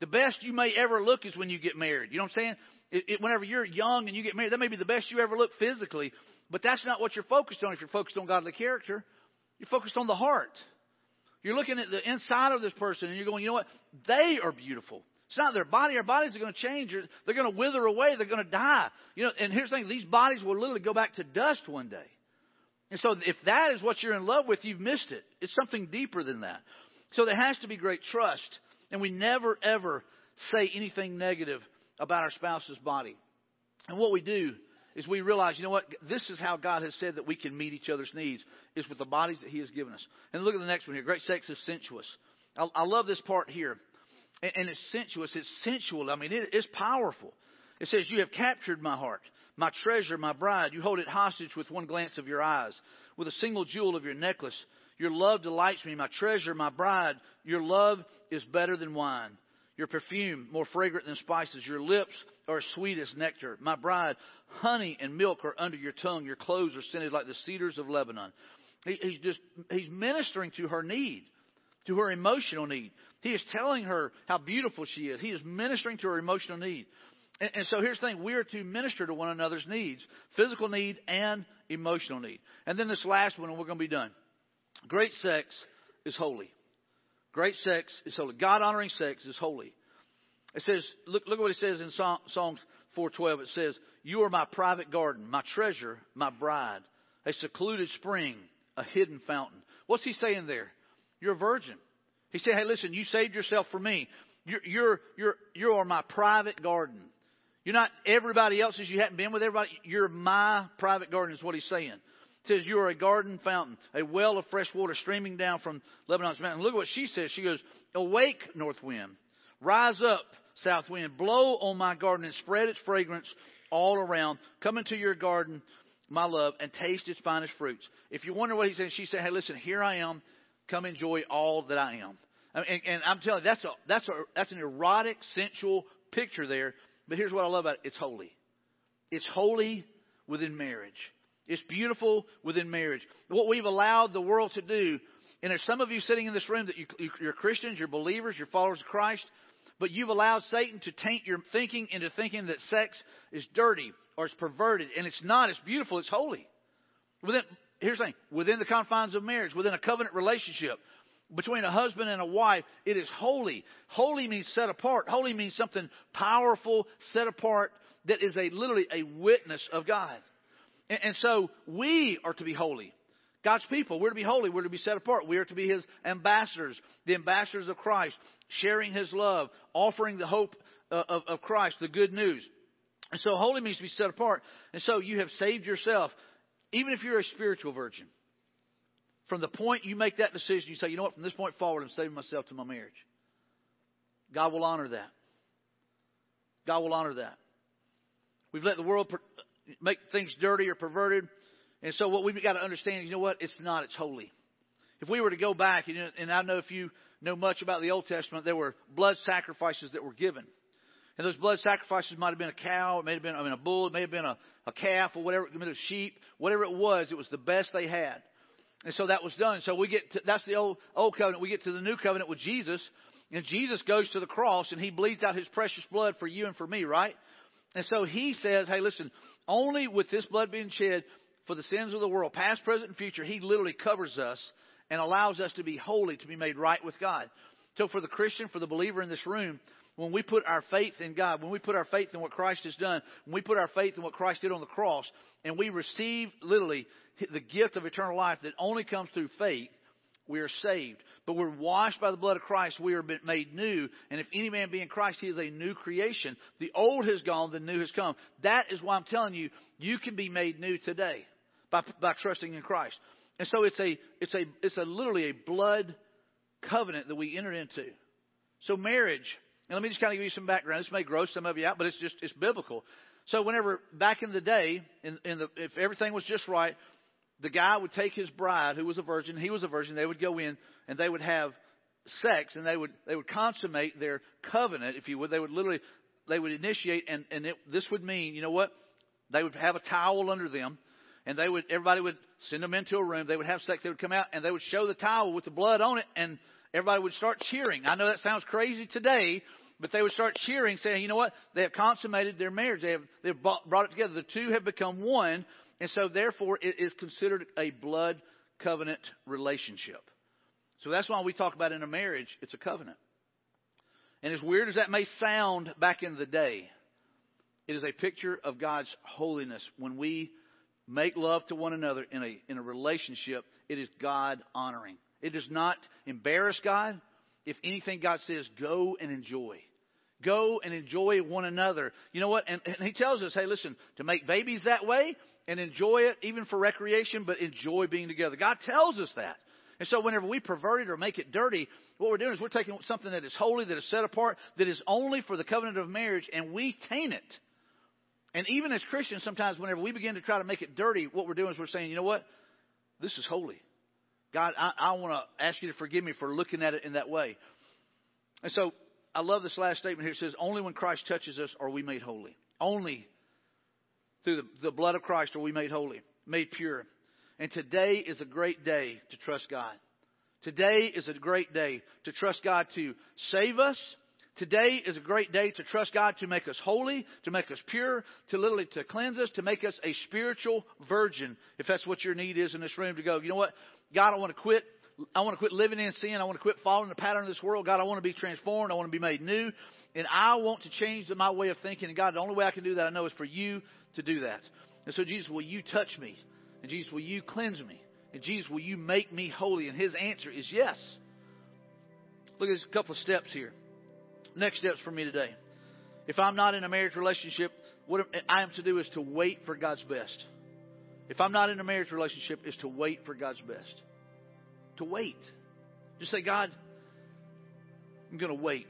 The best you may ever look is when you get married. You know what I'm saying? It, it, whenever you're young and you get married, that may be the best you ever look physically, but that's not what you're focused on if you're focused on godly character. You're focused on the heart. You're looking at the inside of this person and you're going, you know what? They are beautiful. It's not their body. Our bodies are going to change. They're going to wither away. They're going to die. You know, and here's the thing: these bodies will literally go back to dust one day. And so, if that is what you're in love with, you've missed it. It's something deeper than that. So there has to be great trust, and we never ever say anything negative about our spouse's body. And what we do is we realize, you know what? This is how God has said that we can meet each other's needs is with the bodies that He has given us. And look at the next one here. Great sex is sensuous. I, I love this part here and, and it's sensuous. It's sensual. I mean, it, it's powerful. It says, You have captured my heart, my treasure, my bride. You hold it hostage with one glance of your eyes, with a single jewel of your necklace. Your love delights me, my treasure, my bride. Your love is better than wine. Your perfume, more fragrant than spices. Your lips are sweet as nectar. My bride, honey and milk are under your tongue. Your clothes are scented like the cedars of Lebanon. He, he's just, he's ministering to her need, to her emotional need. He is telling her how beautiful she is. He is ministering to her emotional need. And, and so here's the thing we are to minister to one another's needs physical need and emotional need. And then this last one, and we're going to be done. Great sex is holy. Great sex is holy. God honoring sex is holy. It says, look, look at what it says in Psalms 412. It says, You are my private garden, my treasure, my bride, a secluded spring, a hidden fountain. What's he saying there? You're a virgin. He said, Hey, listen, you saved yourself for me. You're, you're, you're, you are my private garden. You're not everybody else's. You haven't been with everybody. You're my private garden, is what he's saying. Says, You are a garden fountain, a well of fresh water streaming down from Lebanon's mountain. Look at what she says. She goes, Awake, north wind. Rise up, south wind. Blow on my garden and spread its fragrance all around. Come into your garden, my love, and taste its finest fruits. If you wonder what he's saying, she said, Hey, listen, here I am. Come enjoy all that I am. And, and I'm telling you, that's a that's a that's an erotic, sensual picture there. But here's what I love about it: it's holy. It's holy within marriage. It's beautiful within marriage. What we've allowed the world to do, and there's some of you sitting in this room that you, you're Christians, you're believers, you're followers of Christ, but you've allowed Satan to taint your thinking into thinking that sex is dirty or it's perverted, and it's not. It's beautiful. It's holy. Within, here's the thing: within the confines of marriage, within a covenant relationship, between a husband and a wife, it is holy. Holy means set apart. Holy means something powerful, set apart, that is a literally a witness of God. And, and so we are to be holy. God's people, we're to be holy. We're to be set apart. We are to be His ambassadors, the ambassadors of Christ, sharing His love, offering the hope uh, of, of Christ, the good news. And so holy means to be set apart. And so you have saved yourself, even if you're a spiritual virgin. From the point you make that decision, you say, you know what, from this point forward, I'm saving myself to my marriage. God will honor that. God will honor that. We've let the world make things dirty or perverted. And so what we've got to understand, you know what? It's not. It's holy. If we were to go back, and I know if you know much about the Old Testament, there were blood sacrifices that were given. And those blood sacrifices might have been a cow, it may have been I mean, a bull, it may have been a, a calf or whatever, it a sheep, whatever it was, it was the best they had. And so that was done. So we get to, that's the old, old covenant. We get to the new covenant with Jesus. And Jesus goes to the cross and he bleeds out his precious blood for you and for me, right? And so he says, hey, listen, only with this blood being shed for the sins of the world, past, present, and future, he literally covers us and allows us to be holy, to be made right with God. So for the Christian, for the believer in this room, when we put our faith in God, when we put our faith in what Christ has done, when we put our faith in what Christ did on the cross, and we receive literally the gift of eternal life that only comes through faith, we are saved. But we're washed by the blood of Christ. We are made new. And if any man be in Christ, he is a new creation. The old has gone, the new has come. That is why I'm telling you, you can be made new today by, by trusting in Christ. And so it's a, it's a, it's a literally a blood covenant that we enter into. So marriage, and let me just kind of give you some background. This may gross some of you out, but it's just, it's biblical. So whenever, back in the day, in, in the, if everything was just right, the guy would take his bride, who was a virgin, he was a virgin, they would go in and they would have sex and they would, they would consummate their covenant, if you would. They would literally, they would initiate and, and it, this would mean, you know what? They would have a towel under them and they would, everybody would send them into a room. They would have sex. They would come out and they would show the towel with the blood on it and everybody would start cheering. I know that sounds crazy today, but they would start cheering saying, you know what? They have consummated their marriage. They have, they've brought it together. The two have become one and so, therefore, it is considered a blood covenant relationship. So that's why we talk about in a marriage, it's a covenant. And as weird as that may sound back in the day, it is a picture of God's holiness. When we make love to one another in a, in a relationship, it is God honoring. It does not embarrass God. If anything, God says, go and enjoy. Go and enjoy one another. You know what? And, and he tells us, hey, listen, to make babies that way and enjoy it even for recreation, but enjoy being together. God tells us that. And so whenever we pervert it or make it dirty, what we're doing is we're taking something that is holy, that is set apart, that is only for the covenant of marriage, and we taint it. And even as Christians, sometimes whenever we begin to try to make it dirty, what we're doing is we're saying, you know what? This is holy. God, I, I want to ask you to forgive me for looking at it in that way. And so I love this last statement here. It says, Only when Christ touches us are we made holy. Only through the, the blood of Christ are we made holy, made pure. And today is a great day to trust God. Today is a great day to trust God to save us. Today is a great day to trust God to make us holy, to make us pure, to literally to cleanse us, to make us a spiritual virgin. If that's what your need is in this room to go, you know what? God, I want to quit I want to quit living in sin. I want to quit following the pattern of this world. God, I want to be transformed. I want to be made new. And I want to change my way of thinking. And God, the only way I can do that, I know, is for you to do that. And so, Jesus, will you touch me? And Jesus, will you cleanse me? And Jesus, will you make me holy? And his answer is yes. Look at a couple of steps here. Next steps for me today. If I'm not in a marriage relationship, what I am to do is to wait for God's best. If I'm not in a marriage relationship, is to wait for God's best to wait. Just say, God, I'm going to wait.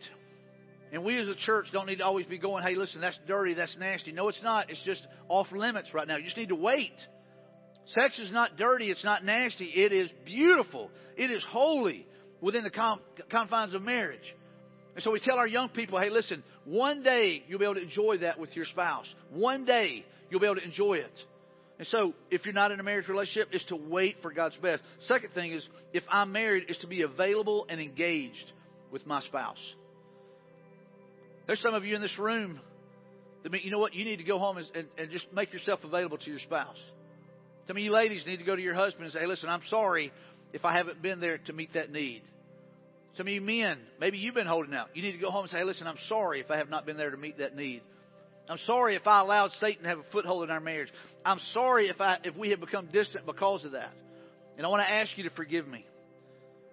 And we as a church don't need to always be going, hey, listen, that's dirty, that's nasty. No, it's not. It's just off limits right now. You just need to wait. Sex is not dirty, it's not nasty. It is beautiful, it is holy within the confines of marriage. And so we tell our young people, hey, listen, one day you'll be able to enjoy that with your spouse. One day you'll be able to enjoy it. And so, if you're not in a marriage relationship, is to wait for God's best. Second thing is, if I'm married, is to be available and engaged with my spouse. There's some of you in this room that mean, you know what, you need to go home and, and, and just make yourself available to your spouse. Some of you ladies need to go to your husband and say, hey, listen, I'm sorry if I haven't been there to meet that need. Some of you men, maybe you've been holding out. You need to go home and say, hey, listen, I'm sorry if I have not been there to meet that need. I'm sorry if I allowed Satan to have a foothold in our marriage. I'm sorry if I if we have become distant because of that. And I want to ask you to forgive me.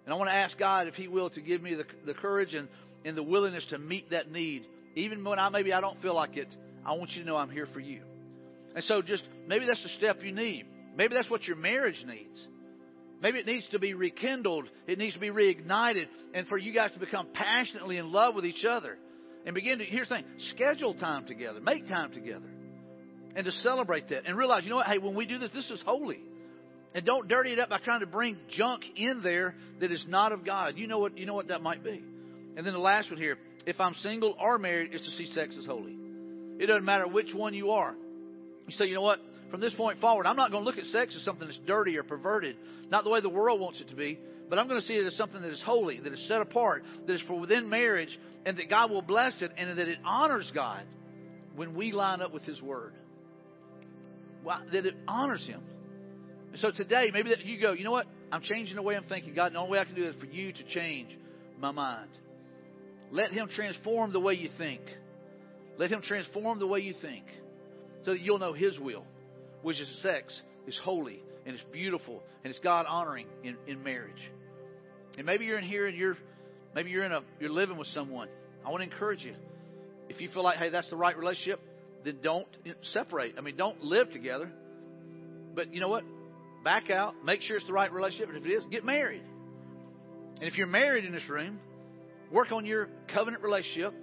And I want to ask God if He will to give me the, the courage and, and the willingness to meet that need. Even when I maybe I don't feel like it, I want you to know I'm here for you. And so just maybe that's the step you need. Maybe that's what your marriage needs. Maybe it needs to be rekindled. It needs to be reignited. And for you guys to become passionately in love with each other and begin to, here's the thing, schedule time together, make time together, and to celebrate that. And realize, you know what, hey, when we do this, this is holy. And don't dirty it up by trying to bring junk in there that is not of God. You know what, you know what that might be. And then the last one here, if I'm single or married, is to see sex as holy. It doesn't matter which one you are. You say, you know what? From this point forward, I'm not going to look at sex as something that's dirty or perverted, not the way the world wants it to be, but I'm going to see it as something that is holy, that is set apart, that is for within marriage, and that God will bless it, and that it honors God when we line up with His Word. That it honors Him. And so today, maybe that you go, you know what? I'm changing the way I'm thinking. God, the only way I can do is for you to change my mind. Let Him transform the way you think. Let Him transform the way you think so that you'll know His will, which is sex is holy and it's beautiful and it's God honoring in, in marriage. And maybe you're in here and you're maybe you're in a you're living with someone. I want to encourage you. If you feel like, hey, that's the right relationship, then don't separate. I mean, don't live together. But you know what? Back out. Make sure it's the right relationship. And if it is, get married. And if you're married in this room, work on your covenant relationship.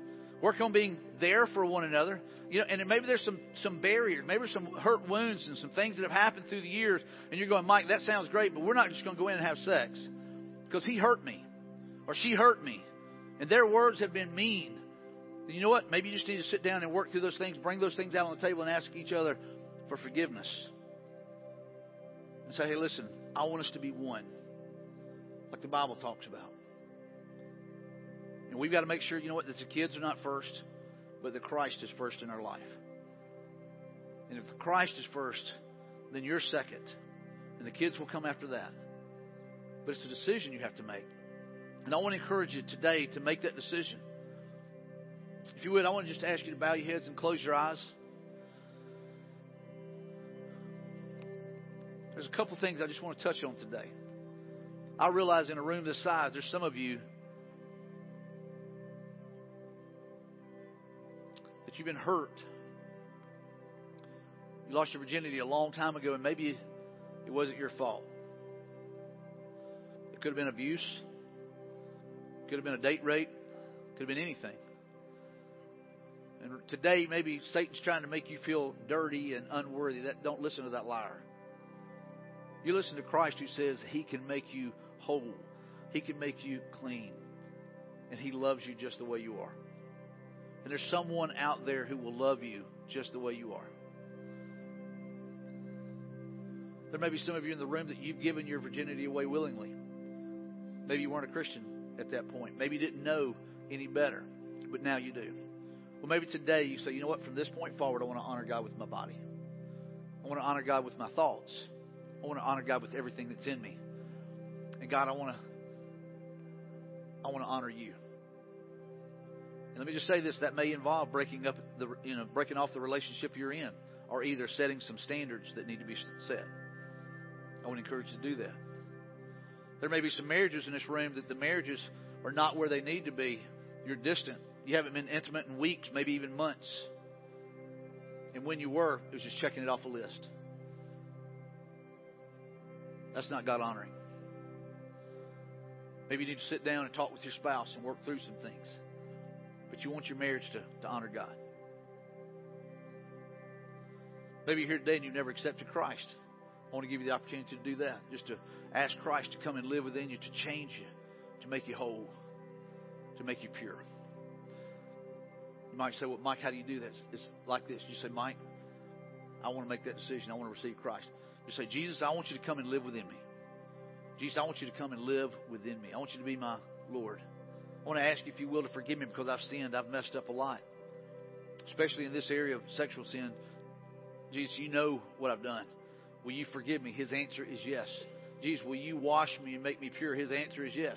Work on being there for one another. You know, and maybe there's some some barriers, maybe some hurt wounds and some things that have happened through the years. And you're going, Mike, that sounds great, but we're not just going to go in and have sex because he hurt me or she hurt me, and their words have been mean. And you know what? Maybe you just need to sit down and work through those things, bring those things out on the table, and ask each other for forgiveness. And say, hey, listen, I want us to be one, like the Bible talks about. And we've got to make sure, you know what, that the kids are not first, but that Christ is first in our life. And if Christ is first, then you're second. And the kids will come after that. But it's a decision you have to make. And I want to encourage you today to make that decision. If you would, I want to just ask you to bow your heads and close your eyes. There's a couple things I just want to touch on today. I realize in a room this size, there's some of you you've been hurt. You lost your virginity a long time ago, and maybe it wasn't your fault. It could have been abuse, could have been a date rape, could have been anything. And today, maybe Satan's trying to make you feel dirty and unworthy. That don't listen to that liar. You listen to Christ who says he can make you whole. He can make you clean. And he loves you just the way you are. And there's someone out there who will love you just the way you are. There may be some of you in the room that you've given your virginity away willingly. Maybe you weren't a Christian at that point. Maybe you didn't know any better, but now you do. Well, maybe today you say, you know what, from this point forward, I want to honor God with my body. I want to honor God with my thoughts. I want to honor God with everything that's in me. And God, I want to I want to honor you. Let me just say this: that may involve breaking up the you know breaking off the relationship you're in, or either setting some standards that need to be set. I would encourage you to do that. There may be some marriages in this room that the marriages are not where they need to be. You're distant. You haven't been intimate in weeks, maybe even months. And when you were, it was just checking it off a list. That's not God honoring. Maybe you need to sit down and talk with your spouse and work through some things. But you want your marriage to, to honor God. Maybe you're here today and you've never accepted Christ. I want to give you the opportunity to do that. Just to ask Christ to come and live within you, to change you, to make you whole, to make you pure. You might say, Well, Mike, how do you do that? It's like this. You say, Mike, I want to make that decision. I want to receive Christ. You say, Jesus, I want you to come and live within me. Jesus, I want you to come and live within me. I want you to be my Lord. I want to ask you, if you will, to forgive me because I've sinned. I've messed up a lot. Especially in this area of sexual sin. Jesus, you know what I've done. Will you forgive me? His answer is yes. Jesus, will you wash me and make me pure? His answer is yes.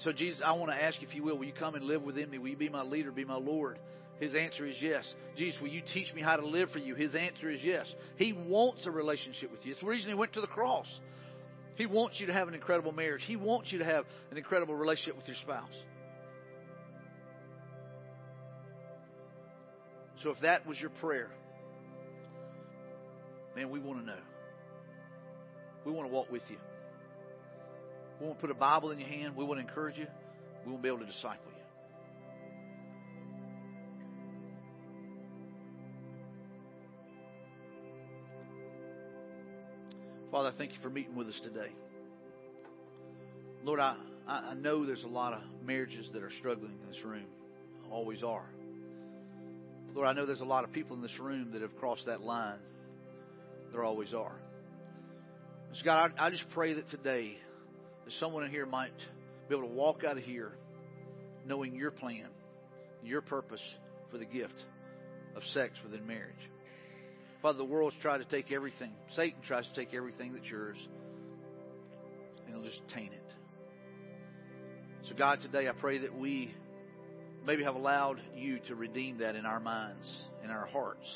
So, Jesus, I want to ask, if you will, will you come and live within me? Will you be my leader, be my Lord? His answer is yes. Jesus, will you teach me how to live for you? His answer is yes. He wants a relationship with you. It's the reason he went to the cross. He wants you to have an incredible marriage. He wants you to have an incredible relationship with your spouse. So if that was your prayer, man, we want to know. We want to walk with you. We want to put a Bible in your hand. We want to encourage you. We want to be able to disciple you. Father, I thank you for meeting with us today. Lord, I, I know there's a lot of marriages that are struggling in this room. always are. Lord, I know there's a lot of people in this room that have crossed that line. There always are. So God, I, I just pray that today that someone in here might be able to walk out of here knowing your plan, your purpose for the gift of sex within marriage. Father, the world's tried to take everything. Satan tries to take everything that's yours and he'll just taint it. So, God, today I pray that we maybe have allowed you to redeem that in our minds, in our hearts.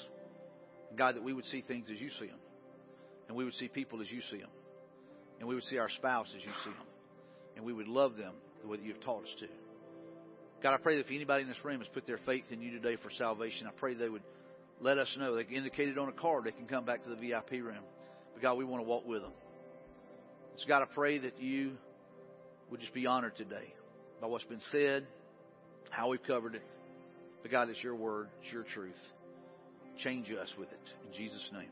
God, that we would see things as you see them. And we would see people as you see them. And we would see our spouse as you see them. And we would love them the way that you've taught us to. God, I pray that if anybody in this room has put their faith in you today for salvation, I pray they would let us know. They can indicate it on a card. They can come back to the VIP room. But God, we want to walk with them. So God, I pray that you would just be honored today by what's been said, how we've covered it. But God, it's your word, it's your truth. Change us with it. In Jesus' name.